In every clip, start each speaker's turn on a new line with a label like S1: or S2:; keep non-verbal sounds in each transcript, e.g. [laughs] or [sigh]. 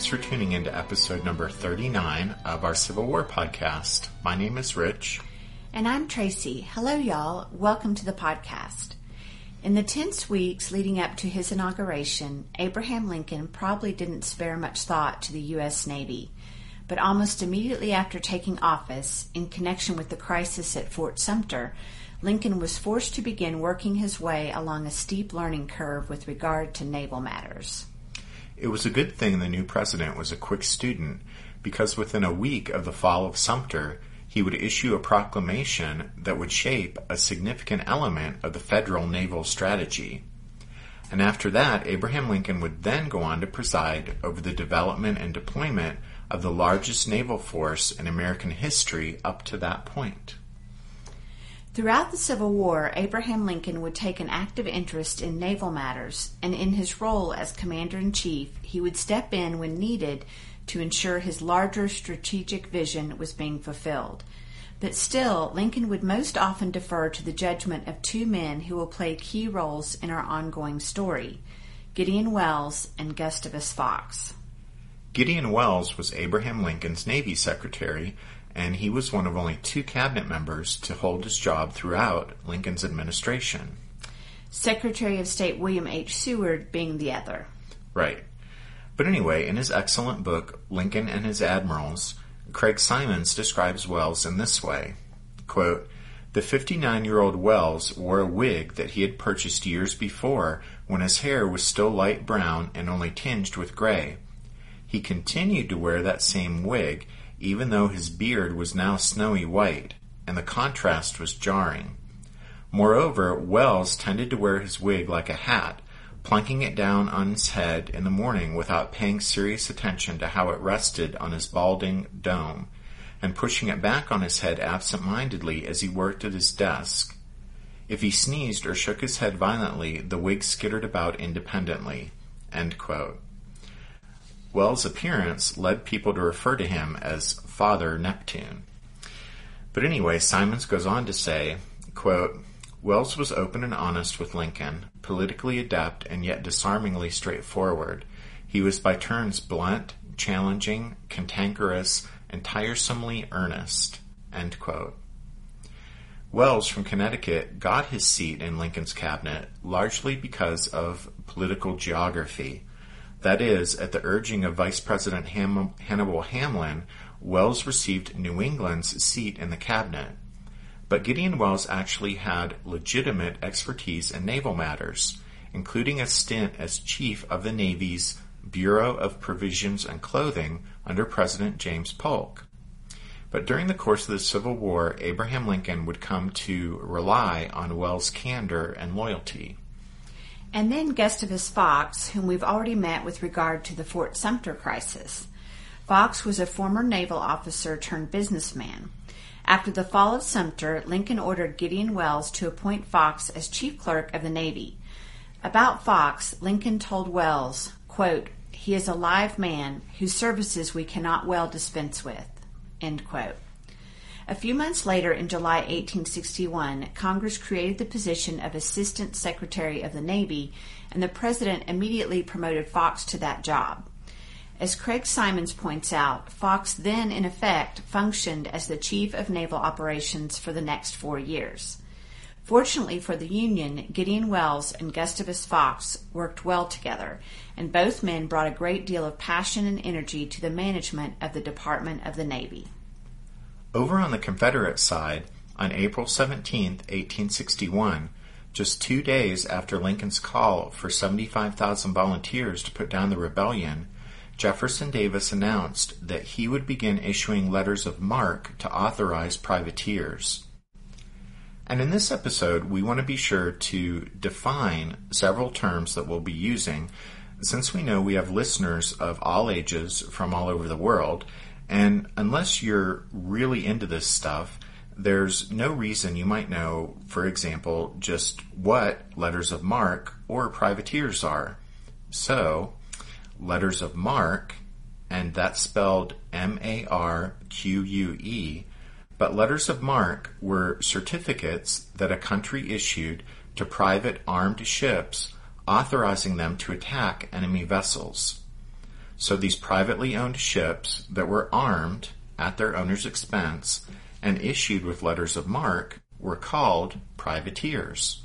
S1: Thanks for tuning in to episode number 39 of our Civil War podcast. My name is Rich.
S2: And I'm Tracy. Hello, y'all. Welcome to the podcast. In the tense weeks leading up to his inauguration, Abraham Lincoln probably didn't spare much thought to the U.S. Navy. But almost immediately after taking office, in connection with the crisis at Fort Sumter, Lincoln was forced to begin working his way along a steep learning curve with regard to naval matters.
S1: It was a good thing the new president was a quick student because within a week of the fall of Sumter, he would issue a proclamation that would shape a significant element of the federal naval strategy. And after that, Abraham Lincoln would then go on to preside over the development and deployment of the largest naval force in American history up to that point.
S2: Throughout the Civil War, Abraham Lincoln would take an active interest in naval matters, and in his role as Commander in Chief, he would step in when needed to ensure his larger strategic vision was being fulfilled. But still, Lincoln would most often defer to the judgment of two men who will play key roles in our ongoing story Gideon Welles and Gustavus Fox.
S1: Gideon Welles was Abraham Lincoln's Navy Secretary and he was one of only two cabinet members to hold his job throughout Lincoln's administration.
S2: Secretary of State William H. Seward being the other.
S1: Right. But anyway, in his excellent book, Lincoln and His Admirals, Craig Symonds describes Welles in this way quote, The 59 year old Welles wore a wig that he had purchased years before when his hair was still light brown and only tinged with gray. He continued to wear that same wig even though his beard was now snowy white, and the contrast was jarring. Moreover, Welles tended to wear his wig like a hat, plunking it down on his head in the morning without paying serious attention to how it rested on his balding dome, and pushing it back on his head absent-mindedly as he worked at his desk. If he sneezed or shook his head violently, the wig skittered about independently. Welles' appearance led people to refer to him as Father Neptune. But anyway, Symonds goes on to say, quote, Welles was open and honest with Lincoln, politically adept and yet disarmingly straightforward. He was by turns blunt, challenging, cantankerous, and tiresomely earnest. Welles from Connecticut got his seat in Lincoln's cabinet largely because of political geography. That is, at the urging of Vice President Ham- Hannibal Hamlin, Welles received New England's seat in the cabinet. But Gideon Welles actually had legitimate expertise in naval matters, including a stint as chief of the Navy's Bureau of Provisions and Clothing under President James Polk. But during the course of the Civil War, Abraham Lincoln would come to rely on Welles' candor and loyalty.
S2: And then Gustavus Fox, whom we've already met with regard to the Fort Sumter crisis. Fox was a former naval officer turned businessman. After the fall of Sumter, Lincoln ordered Gideon Welles to appoint Fox as chief clerk of the Navy. About Fox, Lincoln told Welles, quote, he is a live man whose services we cannot well dispense with. End quote. A few months later, in July 1861, Congress created the position of Assistant Secretary of the Navy, and the President immediately promoted Fox to that job. As Craig Symonds points out, Fox then, in effect, functioned as the Chief of Naval Operations for the next four years. Fortunately for the Union, Gideon Welles and Gustavus Fox worked well together, and both men brought a great deal of passion and energy to the management of the Department of the Navy.
S1: Over on the Confederate side, on April 17, 1861, just two days after Lincoln's call for 75,000 volunteers to put down the rebellion, Jefferson Davis announced that he would begin issuing letters of marque to authorize privateers. And in this episode, we want to be sure to define several terms that we'll be using since we know we have listeners of all ages from all over the world. And unless you're really into this stuff, there's no reason you might know, for example, just what letters of marque or privateers are. So, letters of marque, and that's spelled M A R Q U E, but letters of marque were certificates that a country issued to private armed ships authorizing them to attack enemy vessels. So these privately owned ships that were armed at their owner's expense and issued with letters of marque were called privateers.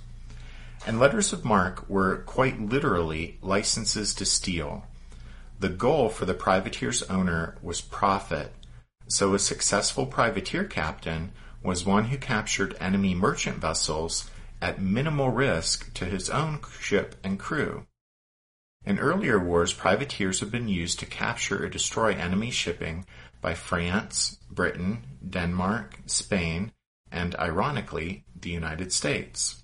S1: And letters of marque were quite literally licenses to steal. The goal for the privateer's owner was profit so a successful privateer captain was one who captured enemy merchant vessels at minimal risk to his own ship and crew. In earlier wars, privateers have been used to capture or destroy enemy shipping by France, Britain, Denmark, Spain, and ironically, the United States.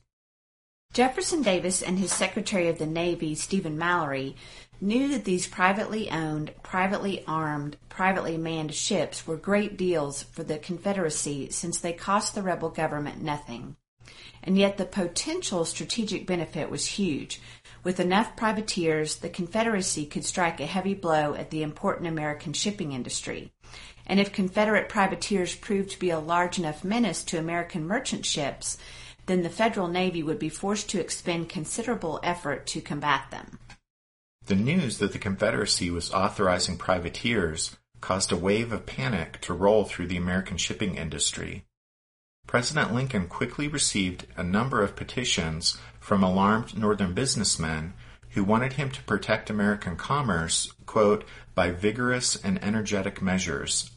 S2: Jefferson Davis and his Secretary of the Navy, Stephen Mallory, knew that these privately owned, privately armed, privately manned ships were great deals for the Confederacy since they cost the rebel government nothing. And yet the potential strategic benefit was huge. With enough privateers, the Confederacy could strike a heavy blow at the important American shipping industry. And if Confederate privateers proved to be a large enough menace to American merchant ships, then the Federal Navy would be forced to expend considerable effort to combat them.
S1: The news that the Confederacy was authorizing privateers caused a wave of panic to roll through the American shipping industry. President Lincoln quickly received a number of petitions from alarmed Northern businessmen who wanted him to protect American commerce, quote, by vigorous and energetic measures,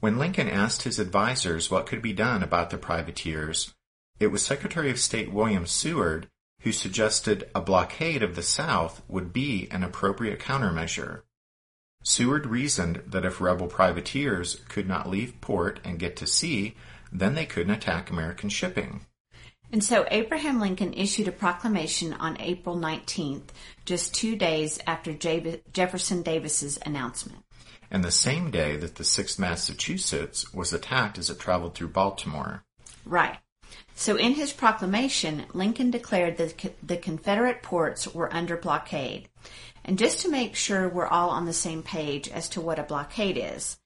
S1: When Lincoln asked his advisers what could be done about the privateers, it was Secretary of State William Seward who suggested a blockade of the South would be an appropriate countermeasure. Seward reasoned that if rebel privateers could not leave port and get to sea, then they couldn't attack American shipping.
S2: And so Abraham Lincoln issued a proclamation on April 19th, just two days after Jefferson Davis's announcement.
S1: And the same day that the 6th Massachusetts was attacked as it traveled through Baltimore.
S2: Right. So in his proclamation, Lincoln declared that the Confederate ports were under blockade. And just to make sure we're all on the same page as to what a blockade is,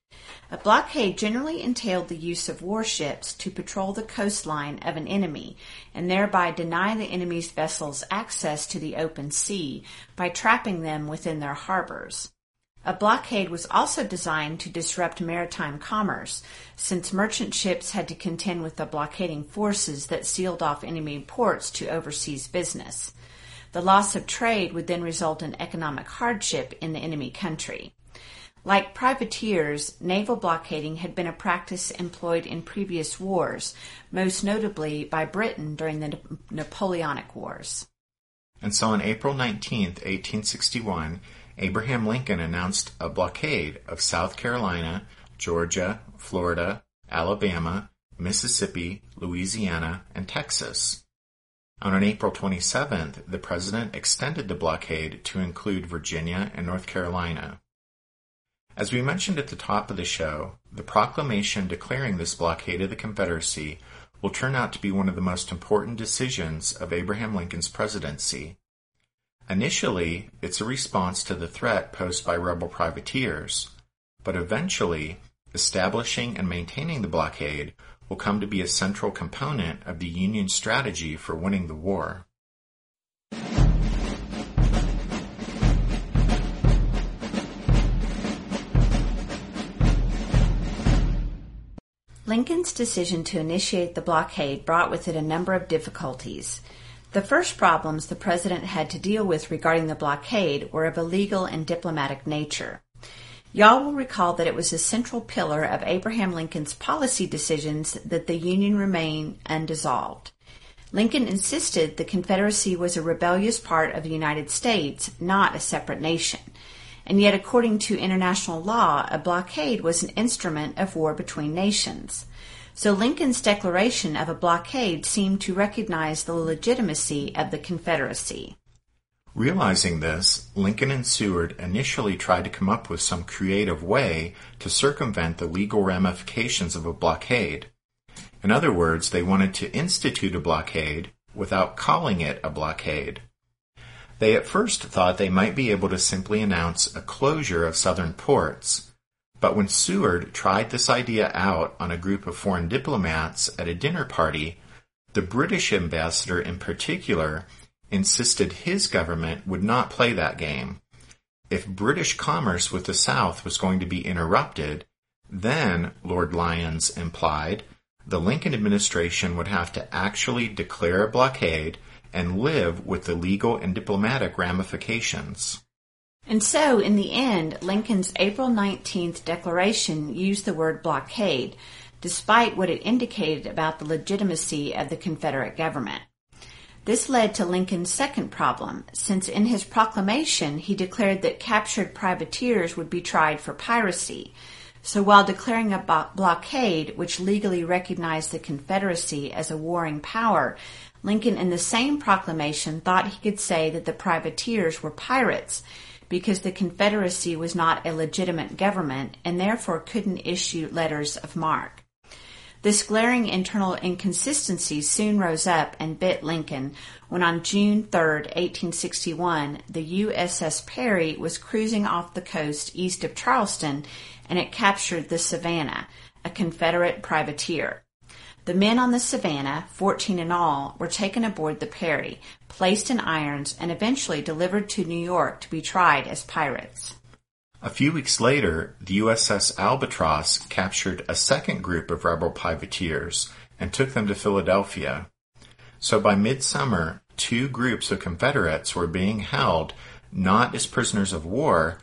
S2: a blockade generally entailed the use of warships to patrol the coastline of an enemy and thereby deny the enemy's vessels access to the open sea by trapping them within their harbors. A blockade was also designed to disrupt maritime commerce, since merchant ships had to contend with the blockading forces that sealed off enemy ports to overseas business. The loss of trade would then result in economic hardship in the enemy country. Like privateers, naval blockading had been a practice employed in previous wars, most notably by Britain during the Napoleonic Wars.
S1: And so on April 19, 1861, Abraham Lincoln announced a blockade of South Carolina, Georgia, Florida, Alabama, Mississippi, Louisiana, and Texas. On April 27th, the president extended the blockade to include Virginia and North Carolina. As we mentioned at the top of the show, the proclamation declaring this blockade of the Confederacy will turn out to be one of the most important decisions of Abraham Lincoln's presidency. Initially, it's a response to the threat posed by rebel privateers, but eventually, establishing and maintaining the blockade will come to be a central component of the Union's strategy for winning the war.
S2: Lincoln's decision to initiate the blockade brought with it a number of difficulties. The first problems the president had to deal with regarding the blockade were of a legal and diplomatic nature. Y'all will recall that it was a central pillar of Abraham Lincoln's policy decisions that the Union remain undissolved. Lincoln insisted the Confederacy was a rebellious part of the United States, not a separate nation. And yet, according to international law, a blockade was an instrument of war between nations. So Lincoln's declaration of a blockade seemed to recognize the legitimacy of the Confederacy.
S1: Realizing this, Lincoln and Seward initially tried to come up with some creative way to circumvent the legal ramifications of a blockade. In other words, they wanted to institute a blockade without calling it a blockade. They at first thought they might be able to simply announce a closure of southern ports, but when Seward tried this idea out on a group of foreign diplomats at a dinner party, the British ambassador in particular insisted his government would not play that game. If British commerce with the South was going to be interrupted, then, Lord Lyons implied, the Lincoln administration would have to actually declare a blockade and live with the legal and diplomatic ramifications.
S2: And so, in the end, Lincoln's April 19th declaration used the word blockade, despite what it indicated about the legitimacy of the Confederate government. This led to Lincoln's second problem, since in his proclamation he declared that captured privateers would be tried for piracy. So while declaring a blockade, which legally recognized the Confederacy as a warring power, Lincoln in the same proclamation thought he could say that the privateers were pirates because the Confederacy was not a legitimate government and therefore couldn't issue letters of marque. This glaring internal inconsistency soon rose up and bit Lincoln when on June 3, 1861, the USS Perry was cruising off the coast east of Charleston and it captured the Savannah, a Confederate privateer. The men on the Savannah, 14 in all, were taken aboard the Perry, placed in irons, and eventually delivered to New York to be tried as pirates.
S1: A few weeks later, the USS Albatross captured a second group of rebel privateers and took them to Philadelphia. So by midsummer, two groups of Confederates were being held not as prisoners of war,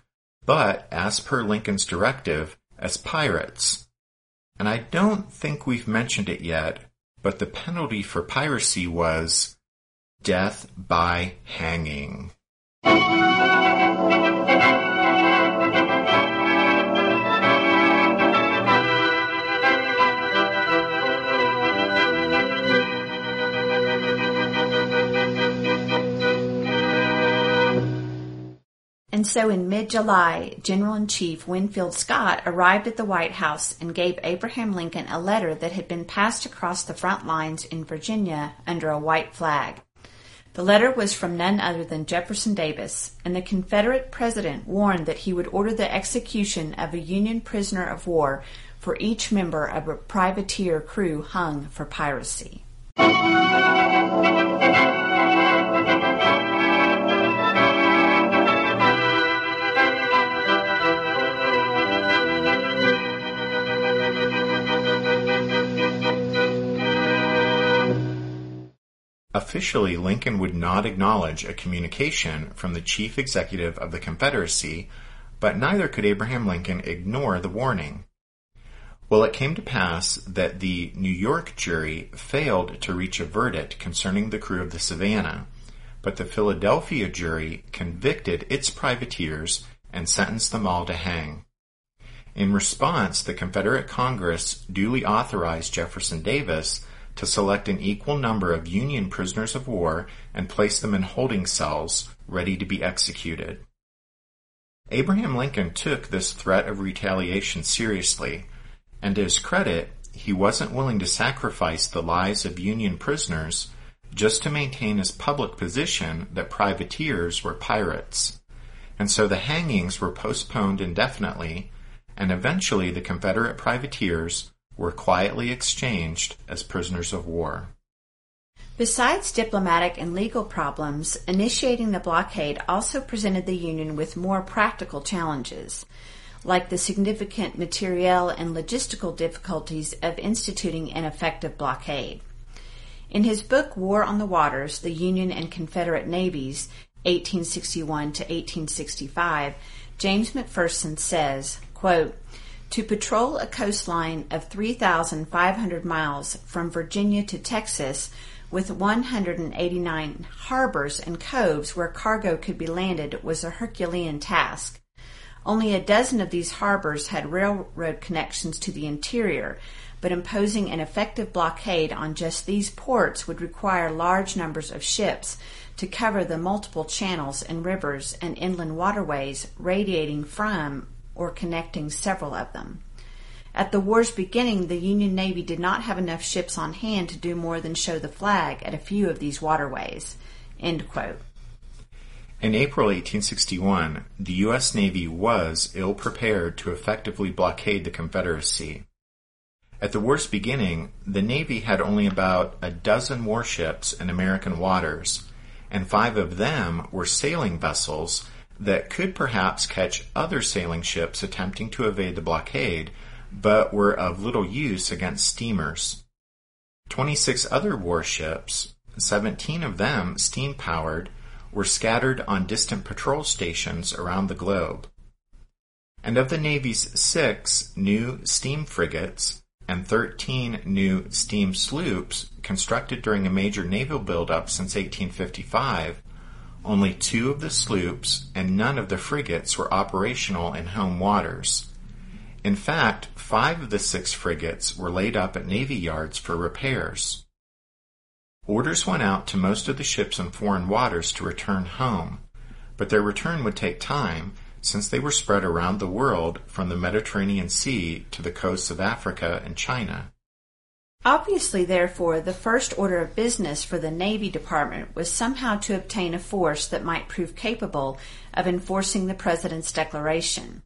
S1: but, as per Lincoln's directive, as pirates. And I don't think we've mentioned it yet, but the penalty for piracy was death by hanging.
S2: And so in mid-July, General-in-Chief Winfield Scott arrived at the White House and gave Abraham Lincoln a letter that had been passed across the front lines in Virginia under a white flag. The letter was from none other than Jefferson Davis, and the Confederate president warned that he would order the execution of a Union prisoner of war for each member of a privateer crew hung for piracy.
S1: Officially, Lincoln would not acknowledge a communication from the chief executive of the Confederacy, but neither could Abraham Lincoln ignore the warning. Well, it came to pass that the New York jury failed to reach a verdict concerning the crew of the Savannah, but the Philadelphia jury convicted its privateers and sentenced them all to hang. In response, the Confederate Congress duly authorized Jefferson Davis to select an equal number of Union prisoners of war and place them in holding cells ready to be executed. Abraham Lincoln took this threat of retaliation seriously, and to his credit, he wasn't willing to sacrifice the lives of Union prisoners just to maintain his public position that privateers were pirates. And so the hangings were postponed indefinitely, and eventually the Confederate privateers were quietly exchanged as prisoners of war.
S2: Besides diplomatic and legal problems, initiating the blockade also presented the Union with more practical challenges. like the significant materiel and logistical difficulties of instituting an effective blockade. In his book War on the Waters, the Union and Confederate Navies, 1861 to 1865, James McPherson says, quote, to patrol a coastline of 3,500 miles from Virginia to Texas with 189 harbors and coves where cargo could be landed was a Herculean task. Only a dozen of these harbors had railroad connections to the interior, but imposing an effective blockade on just these ports would require large numbers of ships to cover the multiple channels and rivers and inland waterways radiating from or connecting several of them. At the war's beginning, the Union Navy did not have enough ships on hand to do more than show the flag at a few of these waterways. In
S1: April 1861, the U.S. Navy was ill prepared to effectively blockade the Confederacy. At the war's beginning, the Navy had only about a dozen warships in American waters, and five of them were sailing vessels that could perhaps catch other sailing ships attempting to evade the blockade, but were of little use against steamers. 26 other warships, 17 of them steam powered, were scattered on distant patrol stations around the globe. And of the Navy's six new steam frigates and 13 new steam sloops constructed during a major naval buildup since 1855, only two of the sloops and none of the frigates were operational in home waters. In fact, five of the six frigates were laid up at Navy yards for repairs. Orders went out to most of the ships in foreign waters to return home, but their return would take time since they were spread around the world from the Mediterranean Sea to the coasts of Africa and China.
S2: Obviously, therefore, the first order of business for the Navy Department was somehow to obtain a force that might prove capable of enforcing the President's declaration.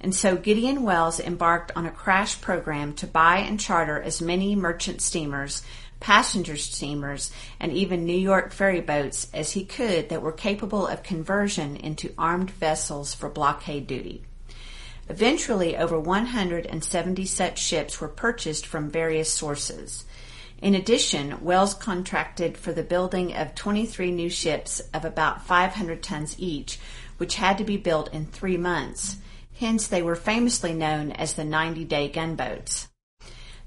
S2: And so Gideon Welles embarked on a crash program to buy and charter as many merchant steamers, passenger steamers, and even New York ferry boats as he could that were capable of conversion into armed vessels for blockade duty. Eventually, over 170 such ships were purchased from various sources. In addition, Welles contracted for the building of 23 new ships of about 500 tons each, which had to be built in three months. Hence, they were famously known as the 90 day gunboats.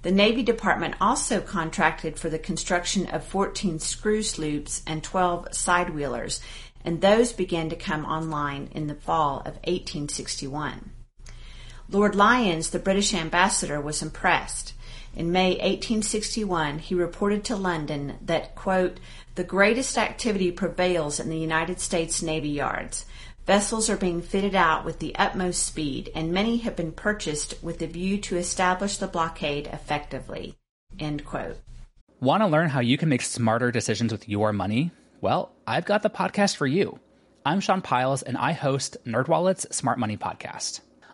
S2: The Navy Department also contracted for the construction of 14 screw sloops and 12 sidewheelers, and those began to come online in the fall of 1861. Lord Lyons, the British ambassador, was impressed. In May 1861, he reported to London that, quote, the greatest activity prevails in the United States Navy yards. Vessels are being fitted out with the utmost speed, and many have been purchased with the view to establish the blockade effectively. End quote.
S3: Want to learn how you can make smarter decisions with your money? Well, I've got the podcast for you. I'm Sean Pyles, and I host NerdWallet's Smart Money Podcast.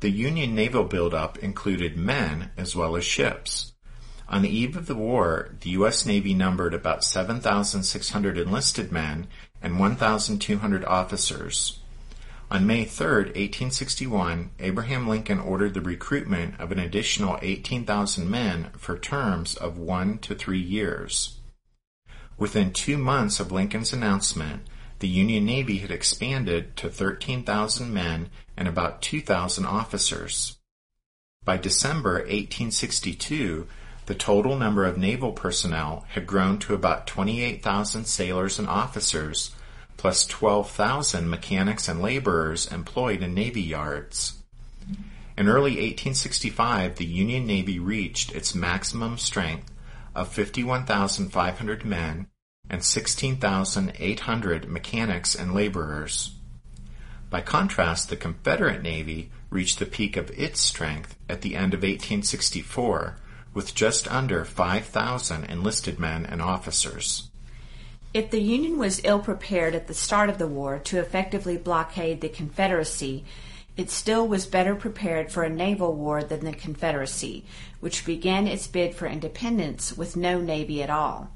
S1: The Union naval buildup included men as well as ships. On the eve of the war, the U.S. Navy numbered about 7,600 enlisted men and 1,200 officers. On May 3, 1861, Abraham Lincoln ordered the recruitment of an additional 18,000 men for terms of one to three years. Within two months of Lincoln's announcement, the Union Navy had expanded to 13,000 men and about 2,000 officers. By December 1862, the total number of naval personnel had grown to about 28,000 sailors and officers, plus 12,000 mechanics and laborers employed in navy yards. In early 1865, the Union Navy reached its maximum strength of 51,500 men and 16,800 mechanics and laborers. By contrast, the Confederate Navy reached the peak of its strength at the end of 1864 with just under 5,000 enlisted men and officers.
S2: If the Union was ill prepared at the start of the war to effectively blockade the Confederacy, it still was better prepared for a naval war than the Confederacy, which began its bid for independence with no navy at all.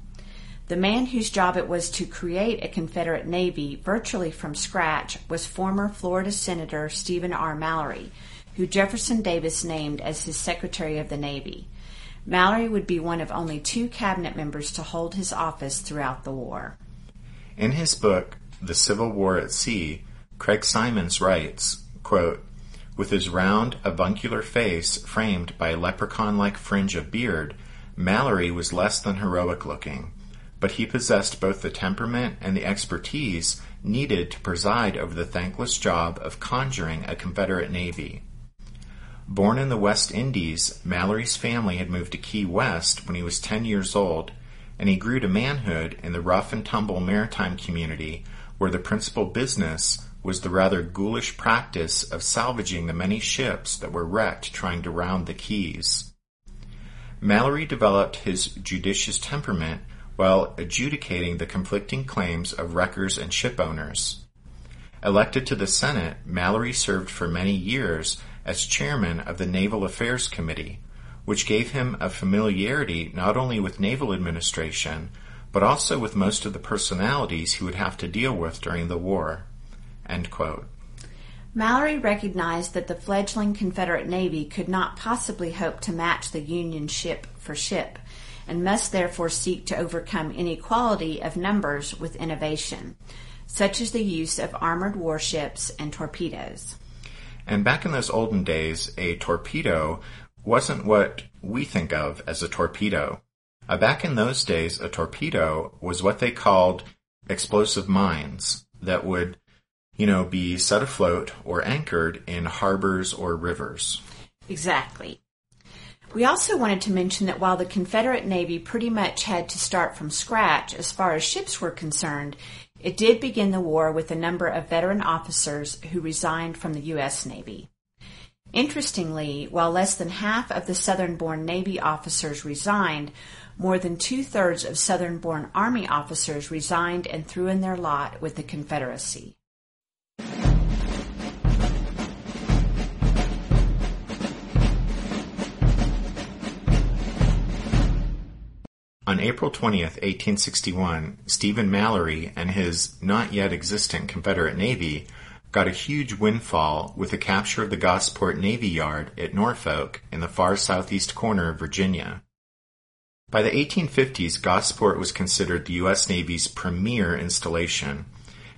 S2: The man whose job it was to create a Confederate Navy virtually from scratch was former Florida Senator Stephen R. Mallory, who Jefferson Davis named as his Secretary of the Navy. Mallory would be one of only two cabinet members to hold his office throughout the war.
S1: In his book, The Civil War at Sea, Craig Symonds writes, quote, With his round, avuncular face framed by a leprechaun like fringe of beard, Mallory was less than heroic looking but he possessed both the temperament and the expertise needed to preside over the thankless job of conjuring a Confederate Navy. Born in the West Indies, Mallory's family had moved to Key West when he was 10 years old, and he grew to manhood in the rough and tumble maritime community where the principal business was the rather ghoulish practice of salvaging the many ships that were wrecked trying to round the Keys. Mallory developed his judicious temperament while adjudicating the conflicting claims of wreckers and shipowners. Elected to the Senate, Mallory served for many years as chairman of the Naval Affairs Committee, which gave him a familiarity not only with naval administration, but also with most of the personalities he would have to deal with during the war.
S2: Mallory recognized that the fledgling Confederate Navy could not possibly hope to match the Union ship for ship and must therefore seek to overcome inequality of numbers with innovation, such as the use of armored warships and torpedoes.
S1: And back in those olden days, a torpedo wasn't what we think of as a torpedo. Uh, back in those days, a torpedo was what they called explosive mines that would, you know, be set afloat or anchored in harbors or rivers.
S2: Exactly. We also wanted to mention that while the Confederate Navy pretty much had to start from scratch as far as ships were concerned, it did begin the war with a number of veteran officers who resigned from the U.S. Navy. Interestingly, while less than half of the Southern born Navy officers resigned, more than two thirds of Southern born Army officers resigned and threw in their lot with the Confederacy.
S1: On April 20th, 1861, Stephen Mallory and his not yet existent Confederate Navy got a huge windfall with the capture of the Gosport Navy Yard at Norfolk in the far southeast corner of Virginia. By the 1850s, Gosport was considered the U.S. Navy's premier installation.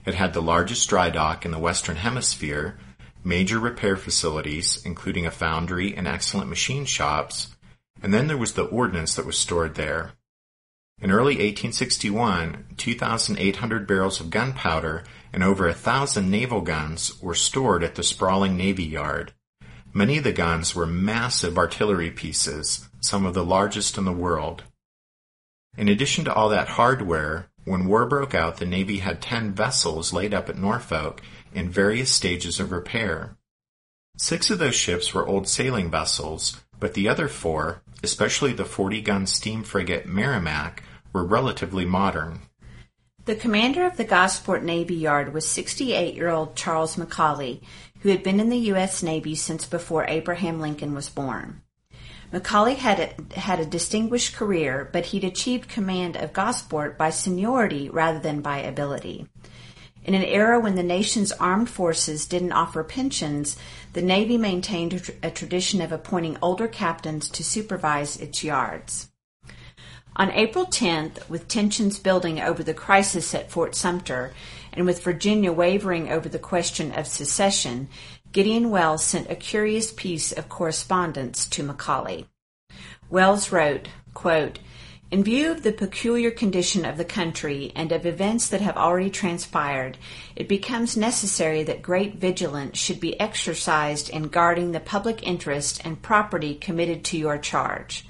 S1: It had the largest dry dock in the Western Hemisphere, major repair facilities, including a foundry and excellent machine shops, and then there was the ordnance that was stored there. In early 1861, 2,800 barrels of gunpowder and over a thousand naval guns were stored at the sprawling Navy Yard. Many of the guns were massive artillery pieces, some of the largest in the world. In addition to all that hardware, when war broke out, the Navy had 10 vessels laid up at Norfolk in various stages of repair. Six of those ships were old sailing vessels, but the other four, especially the 40 gun steam frigate Merrimac, were relatively modern.
S2: The commander of the Gosport Navy Yard was 68 year old Charles McCauley, who had been in the U.S. Navy since before Abraham Lincoln was born. McCauley had a, had a distinguished career, but he'd achieved command of Gosport by seniority rather than by ability. In an era when the nation's armed forces didn't offer pensions, the Navy maintained a tradition of appointing older captains to supervise its yards. On April 10th, with tensions building over the crisis at Fort Sumter, and with Virginia wavering over the question of secession, Gideon Welles sent a curious piece of correspondence to McCauley. Welles wrote, quote, in view of the peculiar condition of the country and of events that have already transpired, it becomes necessary that great vigilance should be exercised in guarding the public interest and property committed to your charge.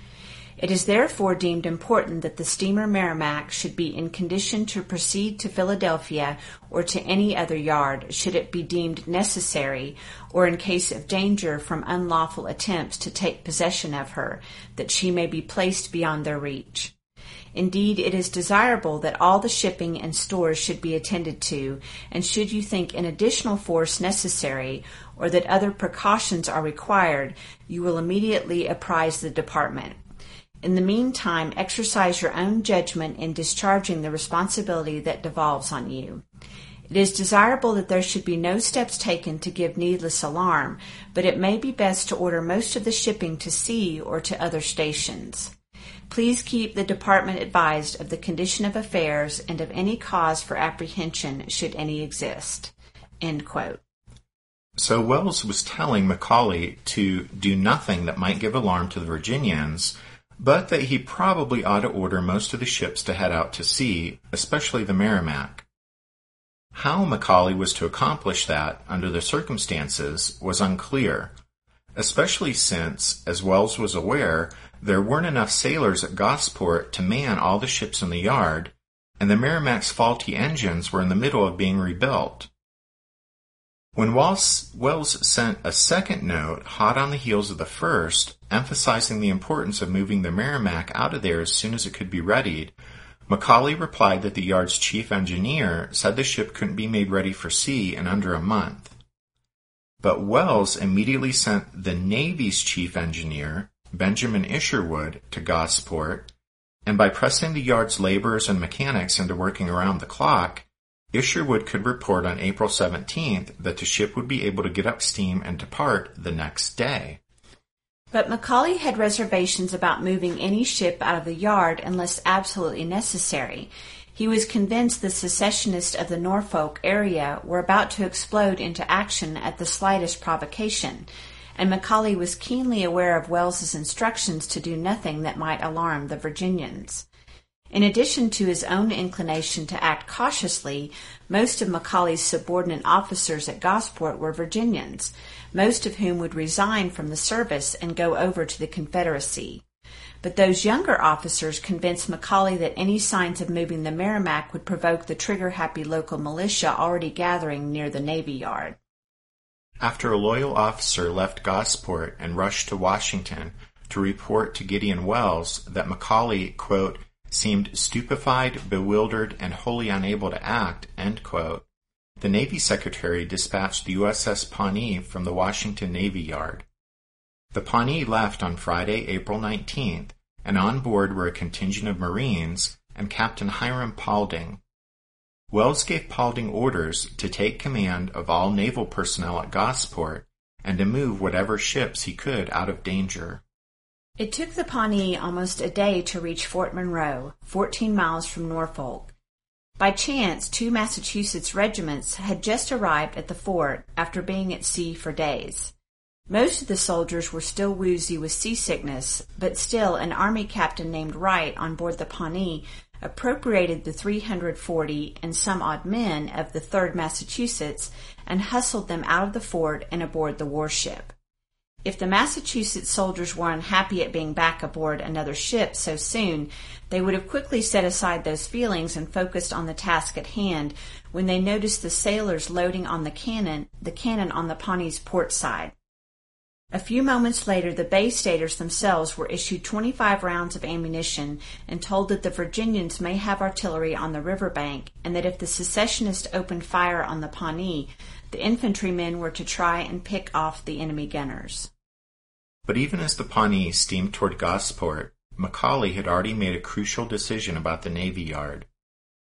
S2: It is therefore deemed important that the steamer Merrimac should be in condition to proceed to Philadelphia or to any other yard should it be deemed necessary or in case of danger from unlawful attempts to take possession of her, that she may be placed beyond their reach. Indeed, it is desirable that all the shipping and stores should be attended to, and should you think an additional force necessary or that other precautions are required, you will immediately apprise the department. In the meantime, exercise your own judgment in discharging the responsibility that devolves on you. It is desirable that there should be no steps taken to give needless alarm, but it may be best to order most of the shipping to sea or to other stations. Please keep the department advised of the condition of affairs and of any cause for apprehension should any exist.
S1: So Welles was telling McCauley to do nothing that might give alarm to the Virginians but that he probably ought to order most of the ships to head out to sea, especially the Merrimac. How McCauley was to accomplish that under the circumstances was unclear, especially since, as Welles was aware, there weren't enough sailors at Gosport to man all the ships in the yard, and the Merrimac's faulty engines were in the middle of being rebuilt. When Welles sent a second note, hot on the heels of the first, emphasizing the importance of moving the Merrimac out of there as soon as it could be readied, McCauley replied that the yard's chief engineer said the ship couldn't be made ready for sea in under a month. But Welles immediately sent the Navy's chief engineer, Benjamin Isherwood, to Gosport, and by pressing the yard's laborers and mechanics into working around the clock, Isherwood could report on April 17th that the ship would be able to get up steam and depart the next day.
S2: But McCauley had reservations about moving any ship out of the yard unless absolutely necessary. He was convinced the secessionists of the Norfolk area were about to explode into action at the slightest provocation, and McCauley was keenly aware of Welles's instructions to do nothing that might alarm the Virginians. In addition to his own inclination to act cautiously, most of McCauley's subordinate officers at Gosport were Virginians, most of whom would resign from the service and go over to the Confederacy. But those younger officers convinced McCauley that any signs of moving the Merrimac would provoke the trigger happy local militia already gathering near the Navy Yard.
S1: After a loyal officer left Gosport and rushed to Washington to report to Gideon Welles that McCauley, quote, seemed stupefied, bewildered, and wholly unable to act, the Navy Secretary dispatched the USS Pawnee from the Washington Navy Yard. The Pawnee left on Friday, April 19th, and on board were a contingent of Marines and Captain Hiram Paulding. Welles gave Paulding orders to take command of all naval personnel at Gosport and to move whatever ships he could out of danger.
S2: It took the Pawnee almost a day to reach Fort Monroe, 14 miles from Norfolk. By chance, two Massachusetts regiments had just arrived at the fort after being at sea for days. Most of the soldiers were still woozy with seasickness, but still an army captain named Wright on board the Pawnee appropriated the 340 and some odd men of the 3rd Massachusetts and hustled them out of the fort and aboard the warship. If the Massachusetts soldiers were unhappy at being back aboard another ship so soon, they would have quickly set aside those feelings and focused on the task at hand when they noticed the sailors loading on the cannon, the cannon on the Pawnee's port side. A few moments later, the Bay Staters themselves were issued 25 rounds of ammunition and told that the Virginians may have artillery on the river bank and that if the secessionists opened fire on the Pawnee, the infantrymen were to try and pick off the enemy gunners.
S1: But even as the Pawnee steamed toward Gosport, McCauley had already made a crucial decision about the Navy Yard.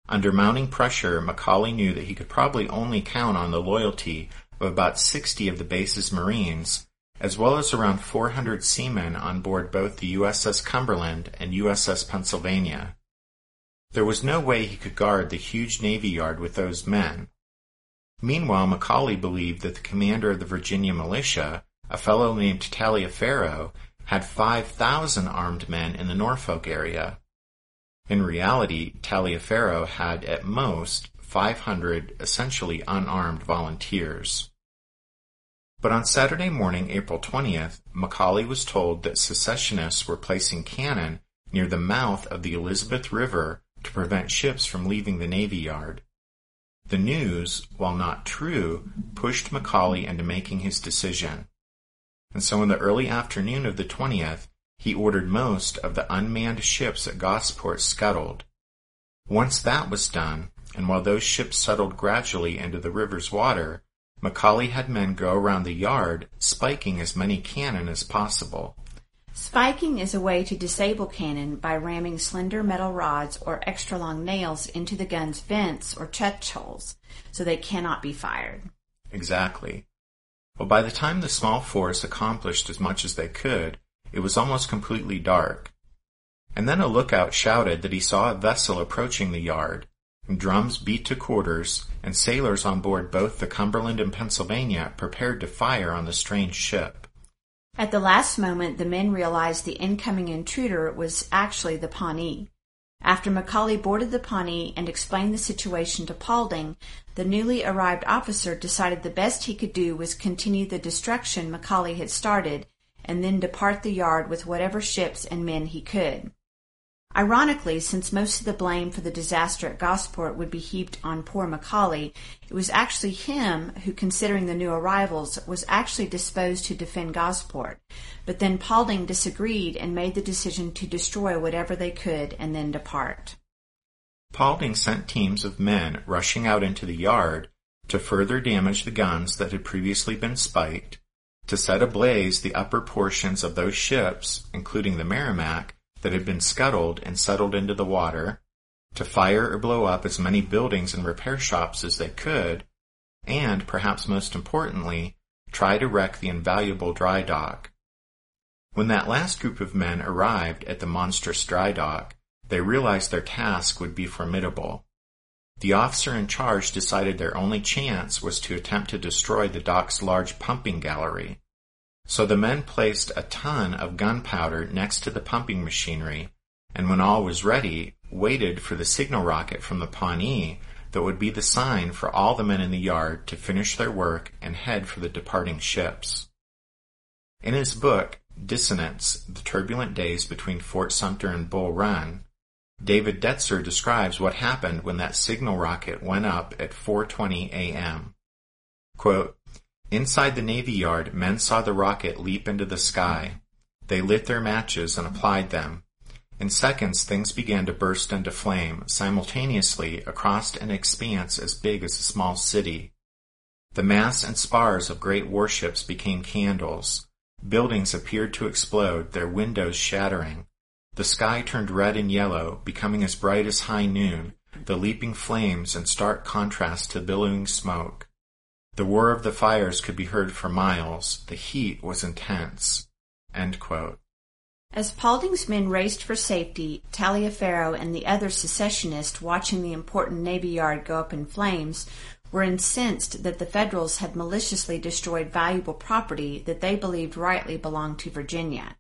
S1: Under mounting pressure, McCauley knew that he could probably only count on the loyalty of about 60 of the base's Marines, as well as around 400 seamen on board both the USS Cumberland and USS Pennsylvania. There was no way he could guard the huge Navy Yard with those men. Meanwhile, McCauley believed that the commander of the Virginia militia, a fellow named Taliaferro, had 5,000 armed men in the Norfolk area. In reality, Taliaferro had at most 500 essentially unarmed volunteers. But on Saturday morning, April 20th, McCauley was told that secessionists were placing cannon near the mouth of the Elizabeth River to prevent ships from leaving the Navy Yard. The news, while not true, pushed McCauley into making his decision. And so in the early afternoon of the 20th, he ordered most of the unmanned ships at Gosport scuttled. Once that was done, and while those ships settled gradually into the river's water, McCauley had men go around the yard, spiking as many cannon as possible.
S2: Spiking is a way to disable cannon by ramming slender metal rods or extra long nails into the gun's vents or touch holes, so they cannot be fired.
S1: Exactly. Well, by the time the small force accomplished as much as they could, it was almost completely dark. And then a lookout shouted that he saw a vessel approaching the yard, and drums beat to quarters, and sailors on board both the Cumberland and Pennsylvania prepared to fire on the strange ship.
S2: At the last moment, the men realized the incoming intruder was actually the Pawnee. After McCauley boarded the Pawnee and explained the situation to Paulding, the newly arrived officer decided the best he could do was continue the destruction McCauley had started and then depart the yard with whatever ships and men he could. Ironically, since most of the blame for the disaster at Gosport would be heaped on poor McCauley, it was actually him who, considering the new arrivals, was actually disposed to defend Gosport. But then Paulding disagreed and made the decision to destroy whatever they could and then depart.
S1: Paulding sent teams of men rushing out into the yard to further damage the guns that had previously been spiked to set ablaze the upper portions of those ships, including the Merrimac, that had been scuttled and settled into the water, to fire or blow up as many buildings and repair shops as they could, and, perhaps most importantly, try to wreck the invaluable dry dock. When that last group of men arrived at the monstrous dry dock, they realized their task would be formidable. The officer in charge decided their only chance was to attempt to destroy the dock's large pumping gallery. So the men placed a ton of gunpowder next to the pumping machinery, and when all was ready, waited for the signal rocket from the Pawnee that would be the sign for all the men in the yard to finish their work and head for the departing ships. In his book, Dissonance, The Turbulent Days Between Fort Sumter and Bull Run, David Detzer describes what happened when that signal rocket went up at 4:20 a.m. Quote, Inside the Navy Yard, men saw the rocket leap into the sky. They lit their matches and applied them. In seconds, things began to burst into flame simultaneously across an expanse as big as a small city. The masts and spars of great warships became candles. Buildings appeared to explode, their windows shattering. The sky turned red and yellow, becoming as bright as high noon, the leaping flames in stark contrast to billowing smoke. The whir of the fires could be heard for miles. The heat was intense.
S2: As Paulding's men raced for safety, Taliaferro and the other secessionists watching the important Navy Yard go up in flames were incensed that the Federals had maliciously destroyed valuable property that they believed rightly belonged to Virginia.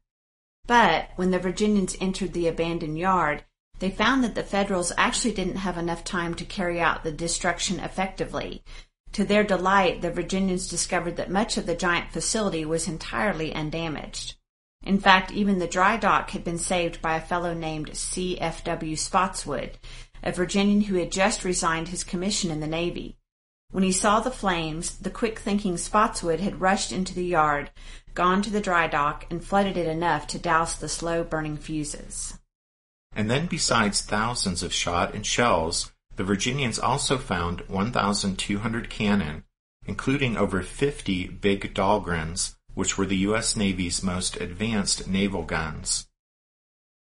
S2: But when the Virginians entered the abandoned yard, they found that the Federals actually didn't have enough time to carry out the destruction effectively. To their delight, the Virginians discovered that much of the giant facility was entirely undamaged. In fact, even the dry dock had been saved by a fellow named C.F.W. Spotswood, a Virginian who had just resigned his commission in the Navy. When he saw the flames, the quick thinking Spotswood had rushed into the yard, gone to the dry dock, and flooded it enough to douse the slow burning fuses.
S1: And then besides thousands of shot and shells, the Virginians also found 1,200 cannon, including over 50 big Dahlgrens, which were the U.S. Navy's most advanced naval guns.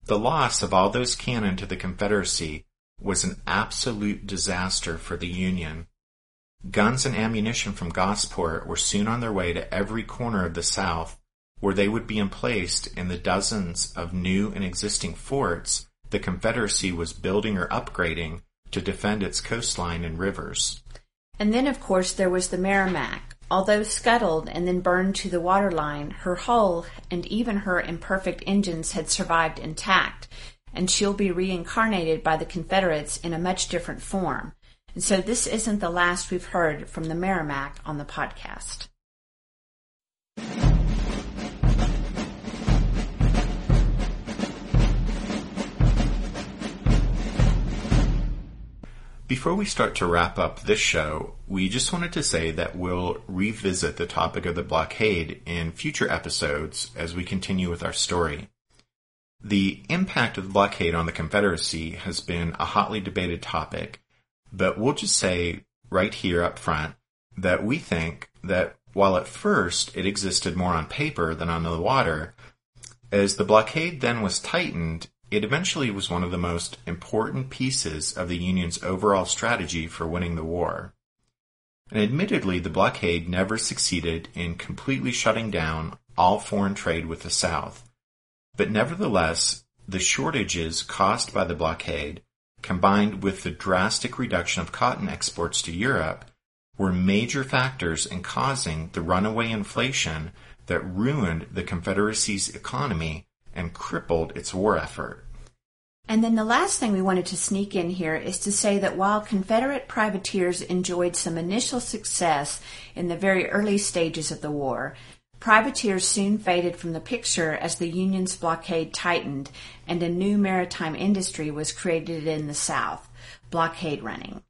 S1: The loss of all those cannon to the Confederacy was an absolute disaster for the Union. Guns and ammunition from Gosport were soon on their way to every corner of the South, where they would be emplaced in the dozens of new and existing forts the Confederacy was building or upgrading to defend its coastline and rivers.
S2: And then, of course, there was the Merrimac. Although scuttled and then burned to the waterline, her hull and even her imperfect engines had survived intact, and she'll be reincarnated by the Confederates in a much different form. And so this isn't the last we've heard from the Merrimac on the podcast.
S1: Before we start to wrap up this show, we just wanted to say that we'll revisit the topic of the blockade in future episodes as we continue with our story. The impact of the blockade on the Confederacy has been a hotly debated topic, but we'll just say right here up front that we think that while at first it existed more on paper than on the water, as the blockade then was tightened, it eventually was one of the most important pieces of the Union's overall strategy for winning the war. And admittedly, the blockade never succeeded in completely shutting down all foreign trade with the South. But nevertheless, the shortages caused by the blockade, combined with the drastic reduction of cotton exports to Europe, were major factors in causing the runaway inflation that ruined the Confederacy's economy and crippled its war effort.
S2: And then the last thing we wanted to sneak in here is to say that while Confederate privateers enjoyed some initial success in the very early stages of the war, privateers soon faded from the picture as the Union's blockade tightened and a new maritime industry was created in the South blockade running.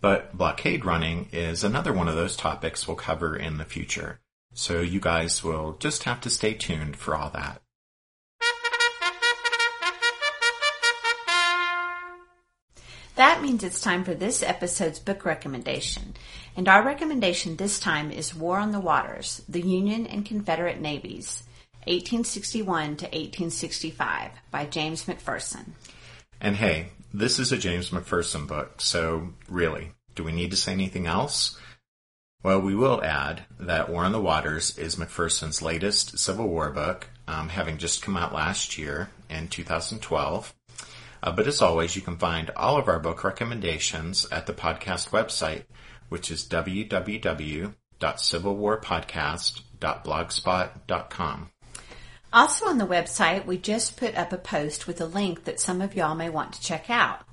S1: But blockade running is another one of those topics we'll cover in the future. So you guys will just have to stay tuned for all that.
S2: That means it's time for this episode's book recommendation. And our recommendation this time is War on the Waters, the Union and Confederate Navies, 1861 to 1865 by James McPherson.
S1: And hey, this is a James McPherson book, so really, do we need to say anything else? Well, we will add that War on the Waters is McPherson's latest Civil War book, um, having just come out last year in 2012. Uh, but as always, you can find all of our book recommendations at the podcast website, which is www.civilwarpodcast.blogspot.com.
S2: Also on the website, we just put up a post with a link that some of y'all may want to check out.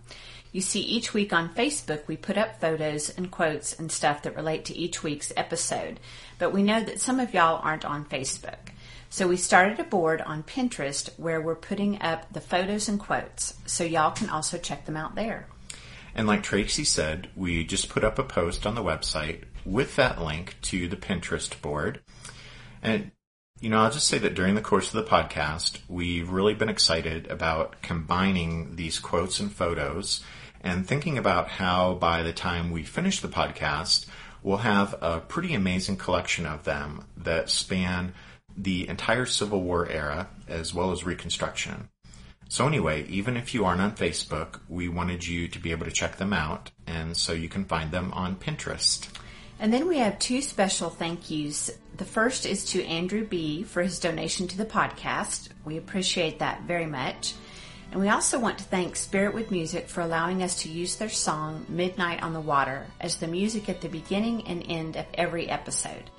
S2: You see, each week on Facebook, we put up photos and quotes and stuff that relate to each week's episode, but we know that some of y'all aren't on Facebook. So we started a board on Pinterest where we're putting up the photos and quotes, so y'all can also check them out there.
S1: And like Tracy said, we just put up a post on the website with that link to the Pinterest board. And, you know, I'll just say that during the course of the podcast, we've really been excited about combining these quotes and photos and thinking about how by the time we finish the podcast, we'll have a pretty amazing collection of them that span the entire Civil War era as well as Reconstruction. So anyway, even if you aren't on Facebook, we wanted you to be able to check them out, and so you can find them on Pinterest.
S2: And then we have two special thank yous. The first is to Andrew B. for his donation to the podcast. We appreciate that very much. And we also want to thank Spiritwood Music for allowing us to use their song Midnight on the Water as the music at the beginning and end of every episode.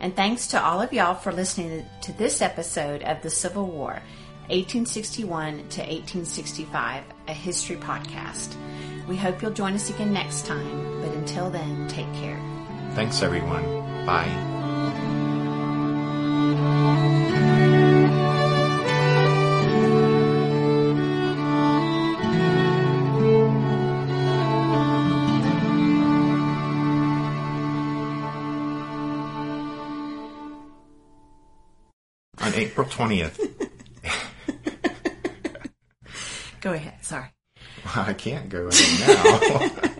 S2: And thanks to all of y'all for listening to this episode of the Civil War, 1861 to 1865, a history podcast. We hope you'll join us again next time, but until then, take care.
S1: Thanks, everyone. Bye. 20th.
S2: Go ahead. Sorry.
S1: I can't go now. [laughs]